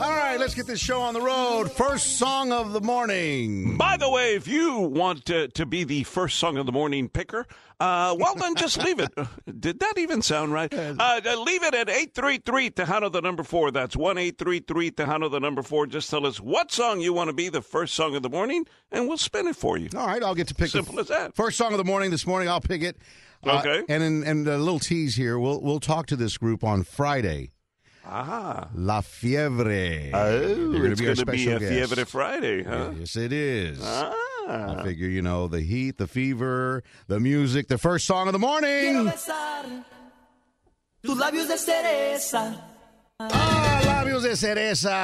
All right, let's get this show on the road. First song of the morning. By the way, if you want to, to be the first song of the morning picker, uh, well, then just leave it. Did that even sound right? Uh, leave it at 833 Tejano, the number four. That's 1 833 Tejano, the number four. Just tell us what song you want to be the first song of the morning, and we'll spin it for you. All right, I'll get to pick Simple the as that. first song of the morning this morning. I'll pick it. Uh, Okay. and in, and a little tease here. We'll we'll talk to this group on Friday. Ah. La Fiebre. Oh, They're gonna it's going to be a guest. Fiebre Friday, huh? Yes, it is. I Ah. figure you know the heat, the fever, the music. The first song of the morning. besar tus labios de cereza. Ah, labios de cereza.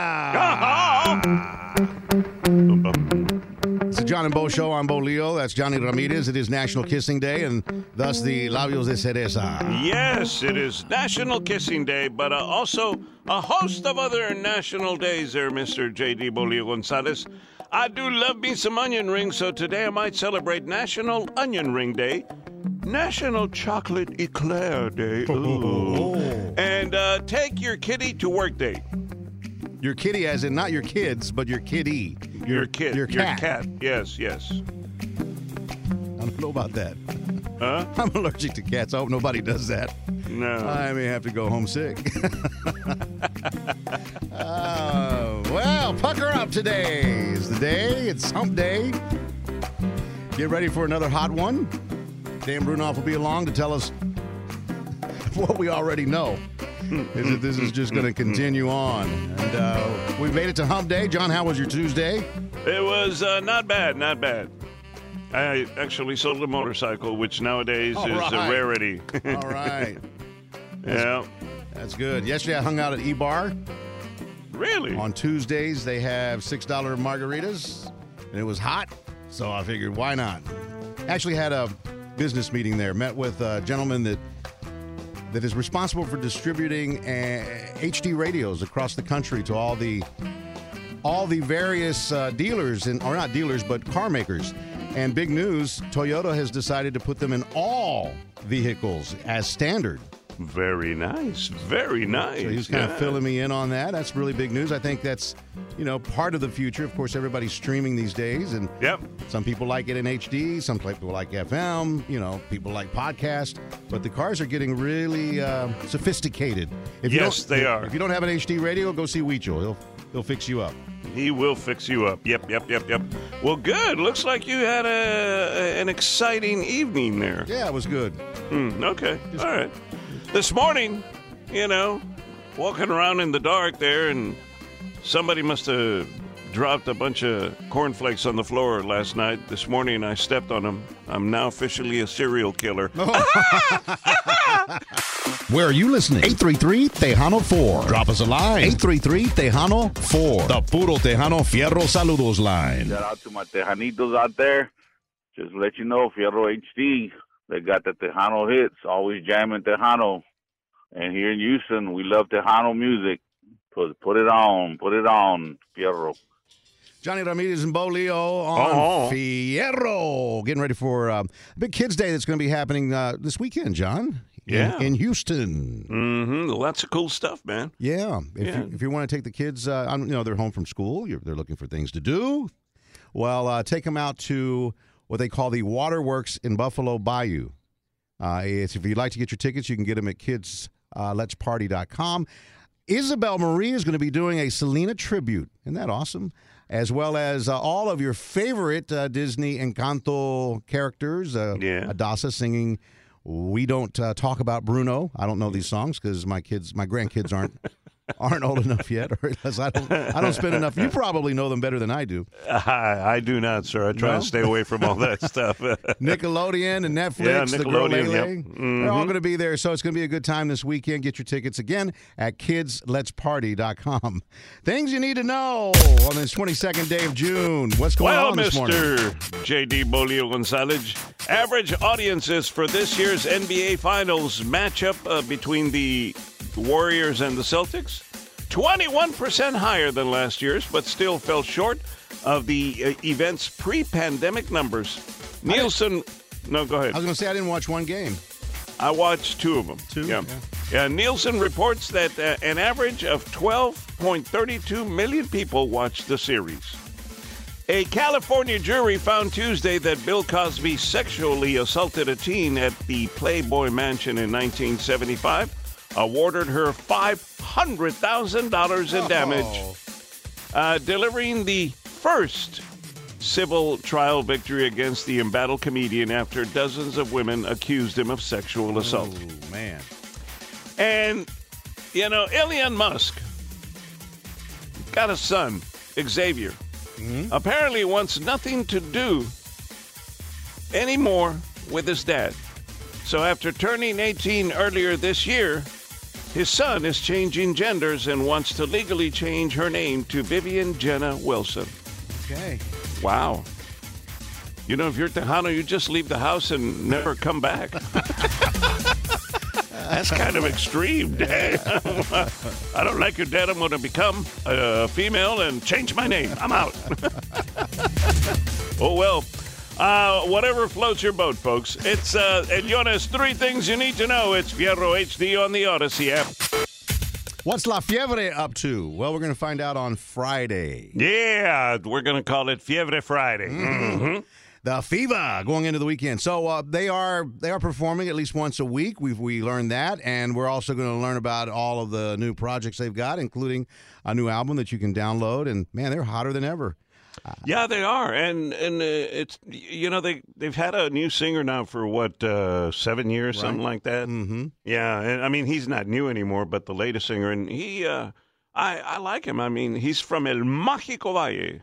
John and Bo show. I'm Bo Leo. That's Jonny Ramirez. It is National Kissing Day, and thus the labios de cereza. Yes, it is National Kissing Day, but uh, also a host of other national days there, Mr. J.D. Bo Leo Gonzalez. I do love me some onion rings, so today I might celebrate National Onion Ring Day, National Chocolate Eclair Day, ooh, and uh, Take Your Kitty to Work Day. Your kitty, as in not your kids, but your kitty. Your kid, Your cat. Yes, yes. I don't know about that. Huh? I'm allergic to cats. I hope nobody does that. No. I may have to go home sick. Uh, well, pucker up today is the day. It's hump day. Get ready for another hot one. Dan Brounoff will be along to tell us what we already know. Is that this is just going to continue on. And uh, we made it to hump day. John, how was your Tuesday? It was uh, not bad, not bad. I actually sold a motorcycle, which nowadays All is a rarity. All right. yeah. That's good. Yesterday I hung out at E Bar. Really? On Tuesdays, they have $6 margaritas, and it was hot, so I figured, why not? Actually, had a business meeting there. Met with a gentleman that that is responsible for distributing uh, HD radios across the country to all the all the various uh, dealers, and or not dealers, but car makers. And big news: Toyota has decided to put them in all vehicles as standard. Very nice. Very nice. So he was kind yeah. of filling me in on that. That's really big news. I think that's, you know, part of the future. Of course, everybody's streaming these days, and Yep. some people like it in HD, some people like FM, you know, people like podcast. But the cars are getting really uh, sophisticated. If you Yes, they if- are. If you don't have an HD radio, go see Weechel. He'll he'll fix you up. He will fix you up. Yep, yep, yep, yep. Well, good. Looks like you had a an exciting evening there. Yeah, it was good. Hmm, okay. All right. This morning, you know, walking around in the dark there, and somebody must have dropped a bunch of cornflakes on the floor last night. This morning, I stepped on them. I'm now officially a serial killer. Where are you listening? 833 Tejano 4. Drop us a line. 833 Tejano 4. The Puro Tejano Fierro Saludos line. Shout out to my Tejanitos out there. Just to let you know, Fierro HD, they got the Tejano hits, always jamming Tejano. And here in Houston, we love Tejano music. Put, put it on, put it on, Fierro. Jonny Ramirez and Bo Leo on Oh. Fierro. Getting ready for uh, a big kids' day that's going to be happening uh, this weekend, John. In- Yeah. In, Houston. Mm-hmm. Lots of cool stuff, man. Yeah. If, Yeah. You, if you want to take the kids, uh, on- you know, they're home from school, you're, they're looking for things to do. Well, uh, take them out to what they call the Waterworks in Buffalo Bayou. Uh, it's, if you'd like to get your tickets, you can get them at kidsletsparty.com. Isabel Marie is going to be doing a Selena tribute. Isn't that awesome? As well as uh, all of your favorite uh, Disney Encanto characters. Uh, Yeah. Adasa singing We Don't uh, Talk About Bruno. I don't know these songs because my kids, my grandkids aren't. Aren't old enough yet, or unless I don't, I don't spend enough. You probably know them better than I do. I, I do not, sir. I try No? and stay away from all that stuff. Nickelodeon and Netflix, Yeah, the Girl Nickelodeon, Lele. yep. Mm-hmm. They're all going to be there. So it's going to be a good time this weekend. Get your tickets again at kidsletsparty.com. Things you need to know on this 22nd day of June. What's going well, on this morning? Mr. J.D. Bo Leo Gonzalez, average audiences for this year's NBA Finals matchup uh, between the Warriors and the Celtics, 21% higher than last year's, but still fell short of the uh, event's pre-pandemic numbers. Nielsen, no, go ahead. I was going to say I didn't watch one game. I watched two of them. Two? Yeah. Yeah. Uh, Nielsen reports that uh, an average of 12.32 million people watched the series. A California jury found Tuesday that Bill Cosby sexually assaulted a teen at the Playboy Mansion in 1975, awarded her $500,000 in damage, uh, delivering the first civil trial victory against the embattled comedian after dozens of women accused him of sexual assault. Ooh, man. And, you know, Elon Musk got a son, Xavier. Apparently wants nothing to do anymore with his dad. So after turning 18 earlier this year, his son is changing genders and wants to legally change her name to Vivian Jenna Wilson. Okay. Wow. You know, if you're Tejano, you just leave the house and never come back. That's kind of extreme, Dad. I don't like your dad. I'm going to become a female and change my name. I'm out. oh, well. Uh, whatever floats your boat, folks. It's, uh, and Jonas, three things you need to know. It's Fierro HD on the Odyssey app. What's La Fiebre up to? Well, we're going to find out on Friday. Yeah, we're going to call it Fiebre Friday. hmm The Fever going into the weekend. So uh, they are they are performing at least once a week. We've we learned that, and we're also going to learn about all of the new projects they've got, including a new album that you can download. And man, they're hotter than ever. Yeah, they are, and and uh, it's you know they they've had a new singer now for what uh, seven years, something like that. Mm-hmm. Yeah, and I mean he's not new anymore, but the latest singer, and he, uh, I I like him. I mean he's from El Mágico Valle.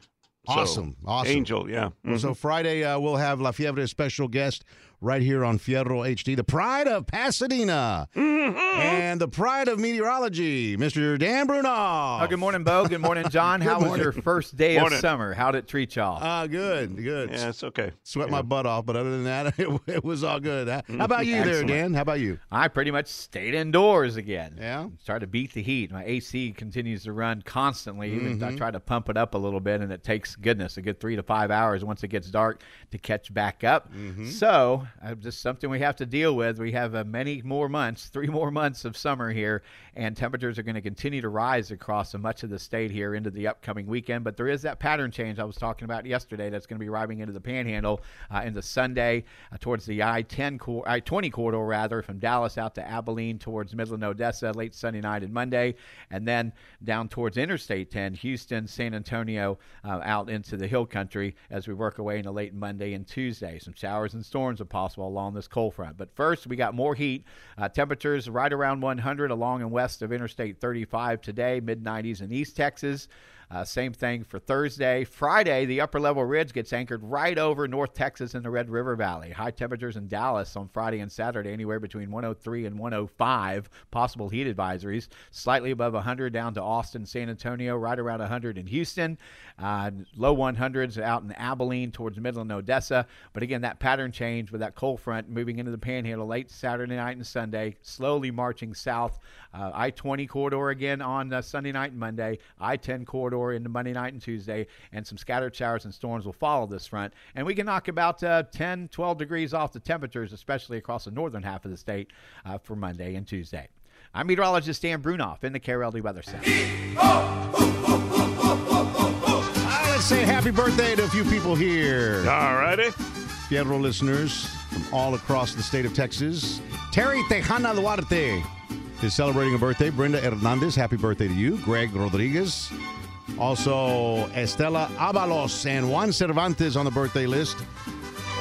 So, Awesome, awesome. Angel, yeah. Mhm. So Friday uh, we'll have La Fiebre special guest right here on Fierro HD, the pride of Pasadena and the pride of meteorology, Mr. Dan Bruno. Oh, good morning, Bo. Good morning, John. How was your first day Morning. of summer? How did it treat y'all? Ah, good, good. yeah, it's okay. Sweat my butt off, but other than that, it, it was all good. How how about you there, Dan? How about you? I pretty much stayed indoors again. Yeah? Started to beat the heat. My AC continues to run constantly. Even Mm-hmm. I try to pump it up a little bit, and it takes goodness a good three to five hours once it gets dark to catch back up. Mm-hmm. So uh, just something we have to deal with. We have uh, many more months, three more months of summer here, and temperatures are going to continue to rise across much of the state here into the upcoming weekend. But there is that pattern change I was talking about yesterday that's going to be arriving into the Panhandle uh, into Sunday uh, towards the I-10 cor- I-20 corridor rather from Dallas out to Abilene towards Midland, Odessa late Sunday night and Monday, and then down towards Interstate 10, Houston, San Antonio, uh, out into the Hill Country as we work away into late Monday and Tuesday. Some showers and storms are possible along this cold front. But first, we got more heat. Uh, temperatures right around 100 along and west of Interstate 35 today, mid 90s in East Texas. Uh, same thing for Thursday. Friday, the upper level ridge gets anchored right over North Texas in the Red River Valley. High temperatures in Dallas on Friday and Saturday, anywhere between 103 and 105. Possible heat advisories. Slightly above 100 down to Austin, San Antonio, right around 100 in Houston. Uh, low 100s out in Abilene towards Midland, Odessa. But again, that pattern change with that cold front moving into the panhandle late Saturday night and Sunday, slowly marching south. Uh, I 20 corridor again on uh, Sunday night and Monday, I 10 corridor into Monday night and Tuesday, and some scattered showers and storms will follow this front. And we can knock about uh, 10, 12 degrees off the temperatures, especially across the northern half of the state uh, for Monday and Tuesday. I'm meteorologist Dan Brounoff in the KRLD Weather Center. All right, let's say happy birthday to a few people here. All righty. Fierro listeners from all across the state of Texas. Terry Tejana Duarte is celebrating a birthday. Brenda Hernandez, happy birthday to you. Greg Rodriguez. Also, Estela Avalos and Juan Cervantes on the birthday list.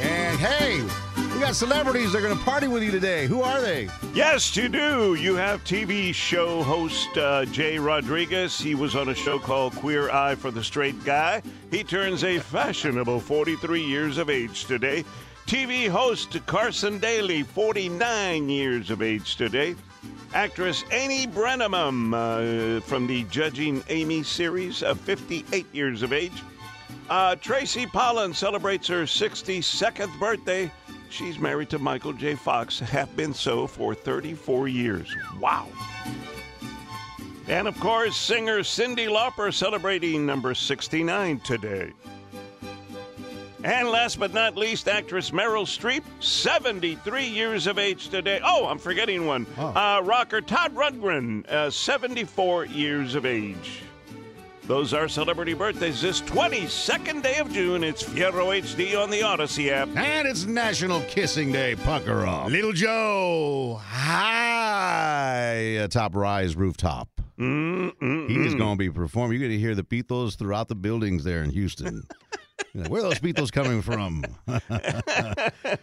And hey, we got celebrities that are going to party with you today. Who are they? Yes, you do. You have TV show host uh, Jay Rodriguez. He was on a show called Queer Eye for the Straight Guy. He turns a fashionable 43 years of age today. TV host Carson Daly, 49 years of age today. Actress Amy Brenneman uh, from the Judging Amy series, uh, 58 years of age. Uh, Tracy Pollan celebrates her 62nd birthday. She's married to Michael J. Fox, have been so for 34 years. Wow. And of course, singer Cyndi Lauper celebrating number 69 today. And last but not least, actress Meryl Streep, 73 years of age today. Oh, I'm forgetting one. Oh. Uh, rocker Todd Rundgren, uh, 74 years of age. Those are celebrity birthdays this 22nd day of June. It's Fierro HD on the Odyssey app. And it's National Kissing Day. Pucker up. Little Joe, high atop Rise Rooftop. Mm-mm-mm. He is going to be performing. You're going to hear the Beatles throughout the buildings there in Houston. Where are those Beatles coming from?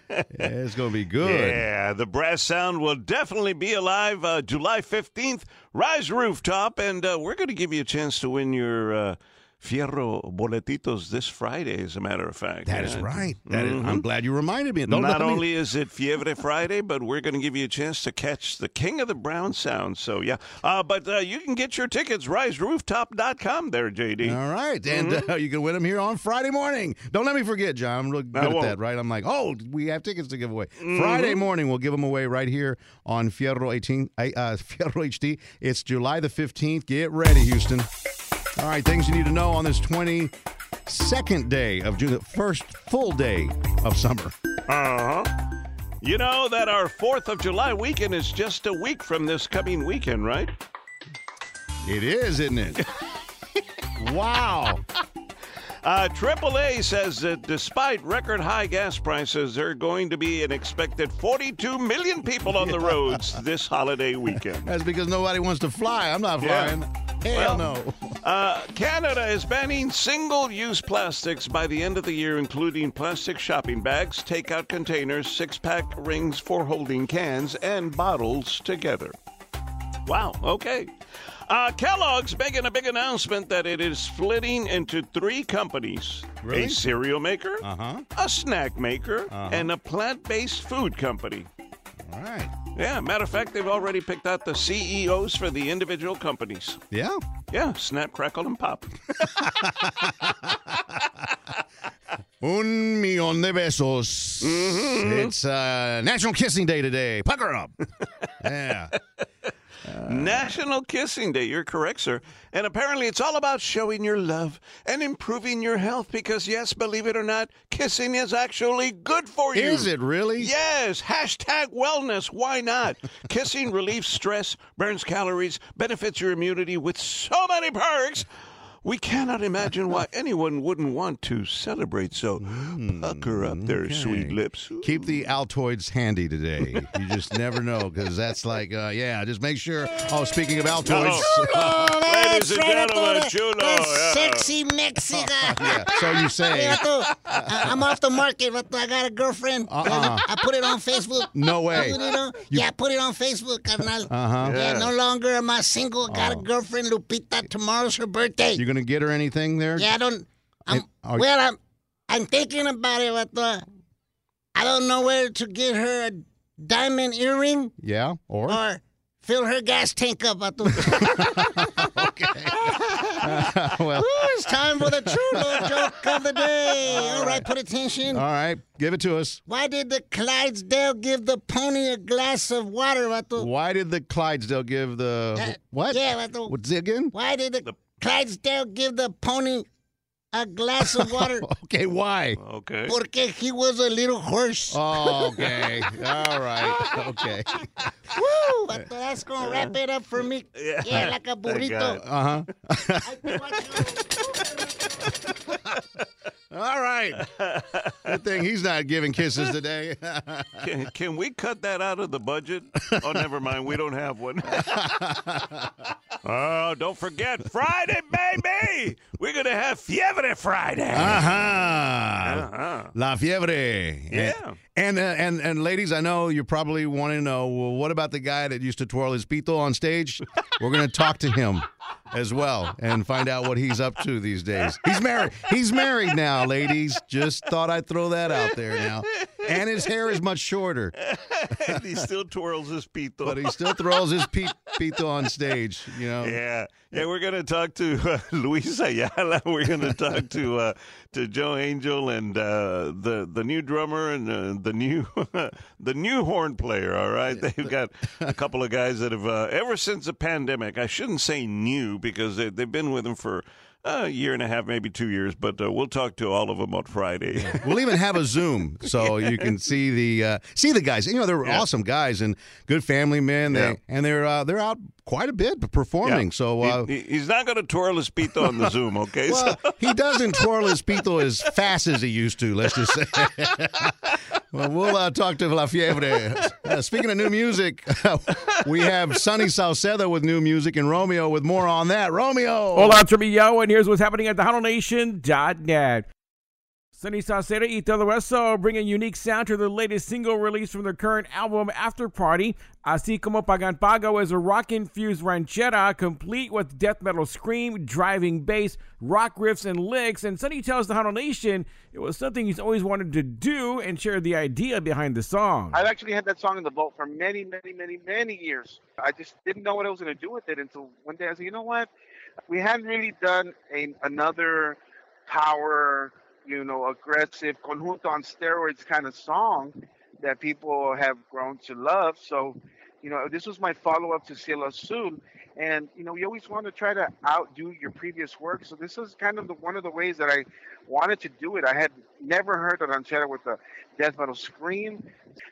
it's going to be good. Yeah, the brass sound will definitely be alive uh, July 15th. Rise Rooftop, and uh, we're going to give you a chance to win your uh, Fierro boletitos this Friday, as a matter of fact. That is Yeah. right. That is- Mhm. I'm glad you reminded me. Don't Not me- only is it Fiebre Friday, but we're going to give you a chance to catch the king of the brown sound. So, yeah. Uh, but uh, you can get your tickets, riserooftop.com there, JD. All right, and Mm-hmm. uh, you can win them here on Friday morning. Don't let me forget, John. I'm real good at that, right? I'm like, oh, we have tickets to give away. Mm-hmm. Friday morning, we'll give them away right here on Fierro 18, uh, Fierro HD. It's July the 15th. Get ready, Houston. All right, things you need to know on this 22nd day of June, the first full day of summer. Uh huh. You know that our 4th of July weekend is just a week from this coming weekend, right? It is, isn't it? wow. Uh, AAA says that despite record high gas prices, there are going to be an expected 42 million people on the roads this holiday weekend. That's because nobody wants to fly. I'm not Yeah. flying. Hell Well, no. Uh, Canada is banning single use plastics by the end of the year, including plastic shopping bags, takeout containers, six pack rings for holding cans, and bottles together. Wow, okay. Uh, Kellogg's making a big announcement that it is splitting into three companies Really? a cereal maker, Uh-huh. a snack maker, Uh-huh. and a plant based food company. All right. Yeah, matter of fact, they've already picked out the CEOs for the individual companies. Yeah. Yeah, snap, crackle, and pop. Un millón de besos. It's uh, National Kissing Day today. Pucker up. yeah. National Kissing Day. You're correct, sir. And apparently, it's all about showing your love and improving your health because, yes, believe it or not, kissing is actually good for you. Is it really? Yes. Hashtag wellness. Why not? Kissing relieves stress, burns calories, benefits your immunity with so many perks. We cannot imagine why anyone wouldn't want to celebrate. So, pucker up their sweet lips. Keep the Altoids handy today. You just never know because that's like, uh, yeah, just make sure. Oh, speaking of Altoids. Ladies and gentlemen, chulo. yeah. Sexy Mexica. yeah, so you Hey, say. vato, I- I'm off the market, vato. I got a girlfriend. Uh-uh. I put it on Facebook. No way. Put it on- yeah, put it on Facebook, carnal. Uh-huh. Yeah, no longer am I single. Got a girlfriend, Lupita. Tomorrow's her birthday. You're going to get her anything there? yeah, I don't. I'm, And are- well, I'm. I'm thinking about it, vato. I don't know whether to get her a diamond earring Yeah? Or? or fill her gas tank up, vato. well, Ooh, it's time for the true love joke of the day. All right, put attention. all right. Give it to us. Why did the Clydesdale give the pony a glass of water, vato? Why did the Clydesdale give the. Uh, what? Yeah, vato. What's it again? Why did the, Clydesdale give the pony a glass of water? Okay, why? Okay. Porque he was a little horse. Oh, okay. All right. Okay. Woo! Vato, that's gonna wrap it up for me. Yeah, like a burrito. Uh huh. You. All right. Good thing he's not giving kisses today. Can, can we cut that out of the budget? Oh, never mind. We don't have one. oh, don't forget Friday, baby. We're gonna have Fiebre Friday. Uh-huh. Uh-huh. La fiebre. Yeah. And, uh, and and ladies, I know you're probably wanting to know, well, what about the guy that used to twirl his pito on stage? We're going to talk to him as well and find out what he's up to these days. He's married. He's married now, ladies. Just thought I'd throw that out there now. And his hair is much shorter, and he still twirls his pito. but he still throws his pi- pito on stage, you know. Yeah, yeah, we're gonna talk to uh, Luis Ayala. We're gonna talk to uh, to Joe Angel and uh, the the new drummer and uh, the new the new horn player. All right, they've got a couple of guys that have uh, ever since the pandemic. I shouldn't say new because they, they've been with him for. a year and a half, maybe two years, but uh, we'll talk to all of them on Friday. We'll even have a Zoom so you can see the uh, see the guys. You know, they're Yeah. awesome guys and good family men. They Yeah. and they're uh, they're out quite a bit performing. So uh, He- he- he's not going to twirl his pito on the Zoom, okay? So- well, he doesn't twirl his pito as fast as he used to. Let's just say. well, we'll uh, talk to La Fiebre. Uh, speaking of new music, we have Sunny Sauceda with new music and Romeo with more on that. Romeo. Hola, Trujillo, and here's what's happening at tejanonation.net. Sunny Sauceda y Todo Eso bring a unique sound to the latest single release from their current album, After Party. Así como Pagan Pago is a rock-infused ranchera, complete with death metal scream, driving bass, rock riffs, and licks. And Sunny tells Tejano Nation it was something he's always wanted to do and shared the idea behind the song. I've actually had that song in the vault for many, many, many, many years. I just didn't know what I was going to do with it until one day I said, you know what? We hadn't really done a, another power, you know, aggressive, conjunto on steroids kind of song that people have grown to love. So, you know, this was my follow up to Cielo Azul. And, you know, you always want to try to outdo your previous work. So this is kind of the, one of the ways that I wanted to do it. I had never heard a ranchera with a death metal scream.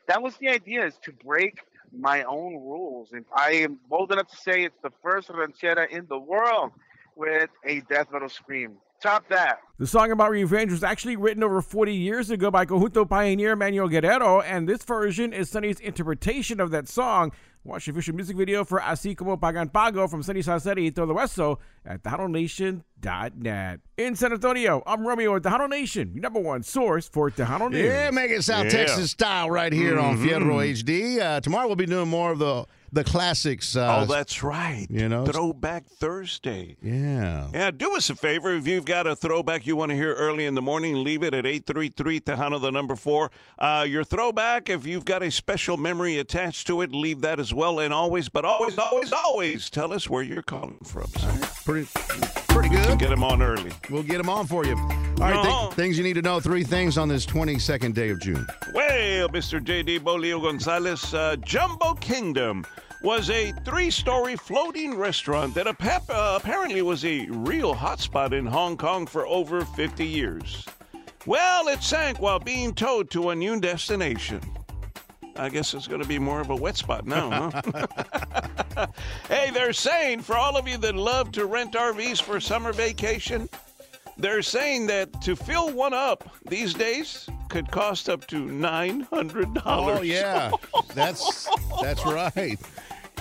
That was the idea, is to break my own rules. And I am bold enough to say it's the first ranchera in the world with a death metal scream. Top that. The song about revenge was actually written over 40 years ago by Conjunto pioneer Manuel Guerrero, and this version is Sunny's interpretation of that song. Watch the official music video for Así Como Pagan Pago from Sunny Sauceda y Todo Eso at tejanonation.net. In San Antonio, I'm Romeo with Tejano Nation, your number one source for Tejano News. Yeah, make it South Yeah. Texas style right here on Fierro HD. Uh, tomorrow we'll be doing more of the the classics. Uh, oh, that's right. you know, Throwback Thursday. yeah. Yeah, do us a favor. If you've got a throwback you want to hear early in the morning, leave it at 833 Tejano, the number four. Uh, your throwback, if you've got a special memory attached to it, leave that as well. And always, but always, always, always tell us where you're calling from. So Pretty pretty good. get them on early. We'll get them on for you. All right, Uh-huh. things you need to know. Three things on this 22nd day of June. Well, Mr. J.D. Bo Leo Gonzalez, uh, Jumbo Kingdom was a three story floating restaurant that appa- uh, apparently was a real hotspot in Hong Kong for over 50 years. Well, it sank while being towed to a new destination. I guess it's going to be more of a wet spot now, huh? hey, they're saying for all of you that love to rent RVs for summer vacation, they're saying that to fill one up these days could cost up to nine hundred dollars. Oh yeah, that's that's right.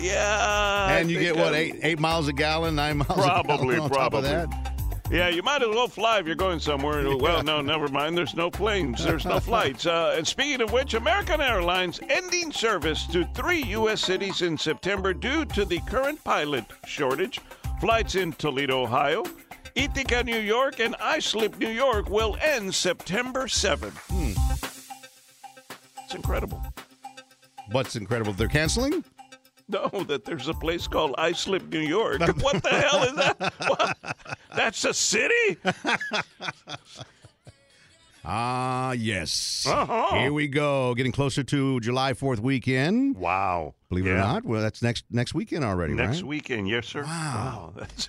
yeah. I And you get what I'm- eight eight miles a gallon, nine miles Probably, a gallon on top of probably. that. Yeah, you might as well fly if you're going somewhere. Well, no, never mind. There's no planes. There's no flights. Uh, and speaking of which, American Airlines ending service to three U.S. cities in September due to the current pilot shortage. Flights in Toledo, Ohio, Ithaca, New York, and Islip, New York will end September 7th. It's incredible. What's incredible? They're canceling. No, that there's a place called Islip, New York. What the hell is that? What? That's a city? Ah, yes. Uh-huh. Here we go. Getting closer to July Fourth weekend. Wow. Believe it or not, well, that's next next weekend already, Next right? weekend, yes, sir. Wow. That's...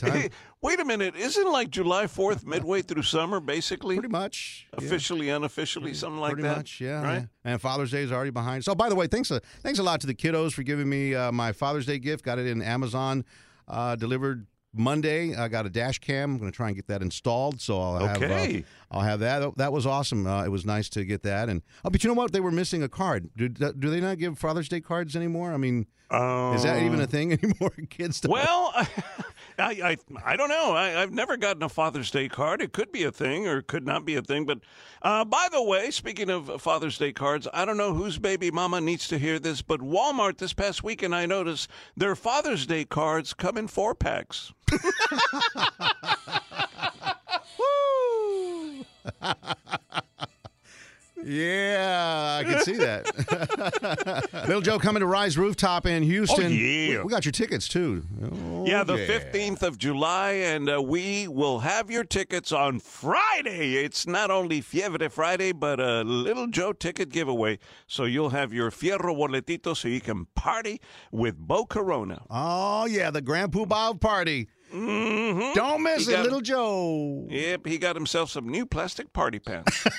Hey, wait a minute. Isn't like July 4th midway through summer, basically? Pretty much. yeah. Officially, unofficially, something like Pretty that? much, yeah. Right? And Father's Day is already behind. So, by the way, thanks a thanks a lot to the kiddos for giving me uh, my Father's Day gift. Got it in Amazon, uh, delivered Monday. I got a dash cam. I'm going to try and get that installed. So I'll have Okay. uh, I'll have that. That was awesome. Uh, it was nice to get that. And oh, but you know what? They were missing a card. Do, do they not give Father's Day cards anymore? I mean, is that even a thing anymore? Kids don't. Well, I, I, I don't know. I, I've never gotten a Father's Day card. It could be a thing or it could not be a thing. But uh, by the way, speaking of Father's Day cards, I don't know whose baby mama needs to hear this, but Walmart this past weekend, I noticed their Father's Day cards come in four packs. Woo! Yeah, I can see that. Little Joe coming to Rise Rooftop in Houston. Oh, yeah. We, we got your tickets too. Oh, Yeah, the 15th of July, and uh, we will have your tickets on Friday. It's not only Fiebre Friday, but a Little Joe ticket giveaway. So you'll have your Fierro boletito so you can party with Bo Corona. Oh yeah, the Grand Poobah party. Mm-hmm. Don't miss He it, little Joe. Yep, he got himself some new plastic party pants.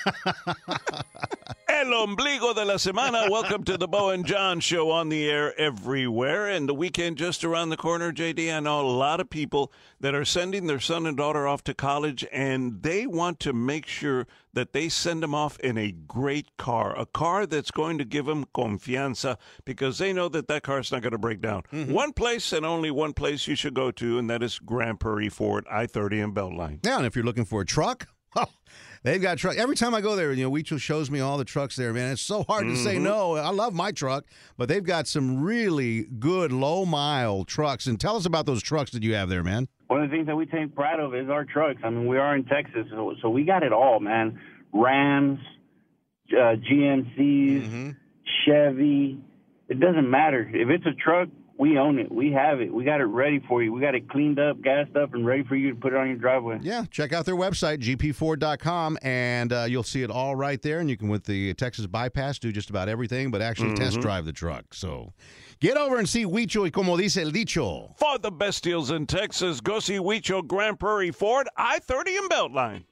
El ombligo de la semana. Welcome to the Bo and John show on the air everywhere. And the weekend just around the corner, JD. I know a lot of people that are sending their son and daughter off to college, and they want to make sure that they send them off in a great car, a car that's going to give them confianza because they know that that car's not going to break down. Mm-hmm. One place and only one place you should go to, and that is Grand Prairie Ford, I 30 and Beltline. Now, and if you're looking for a truck, oh, they've got truck. Every time I go there, you know, Weechel shows me all the trucks there, man. It's so hard to say no. I love my truck, but they've got some really good low mile trucks. And tell us about those trucks that you have there, man. One of the things that we take pride of is our trucks. I mean, we are in Texas, so, so we got it all, man. Rams, uh, GMCs, Chevy. It doesn't matter. If it's a truck, we own it. We have it. We got it ready for you. We got it cleaned up, gassed up, and ready for you to put it on your driveway. Yeah, check out their website, gp4.com, and uh, you'll see it all right there. And you can, with the Texas bypass, do just about everything, but actually test drive the truck. So get over and see Huicho y como dice el dicho. For the best deals in Texas, go see Weecho Grand Prairie Ford, I 30 and Beltline.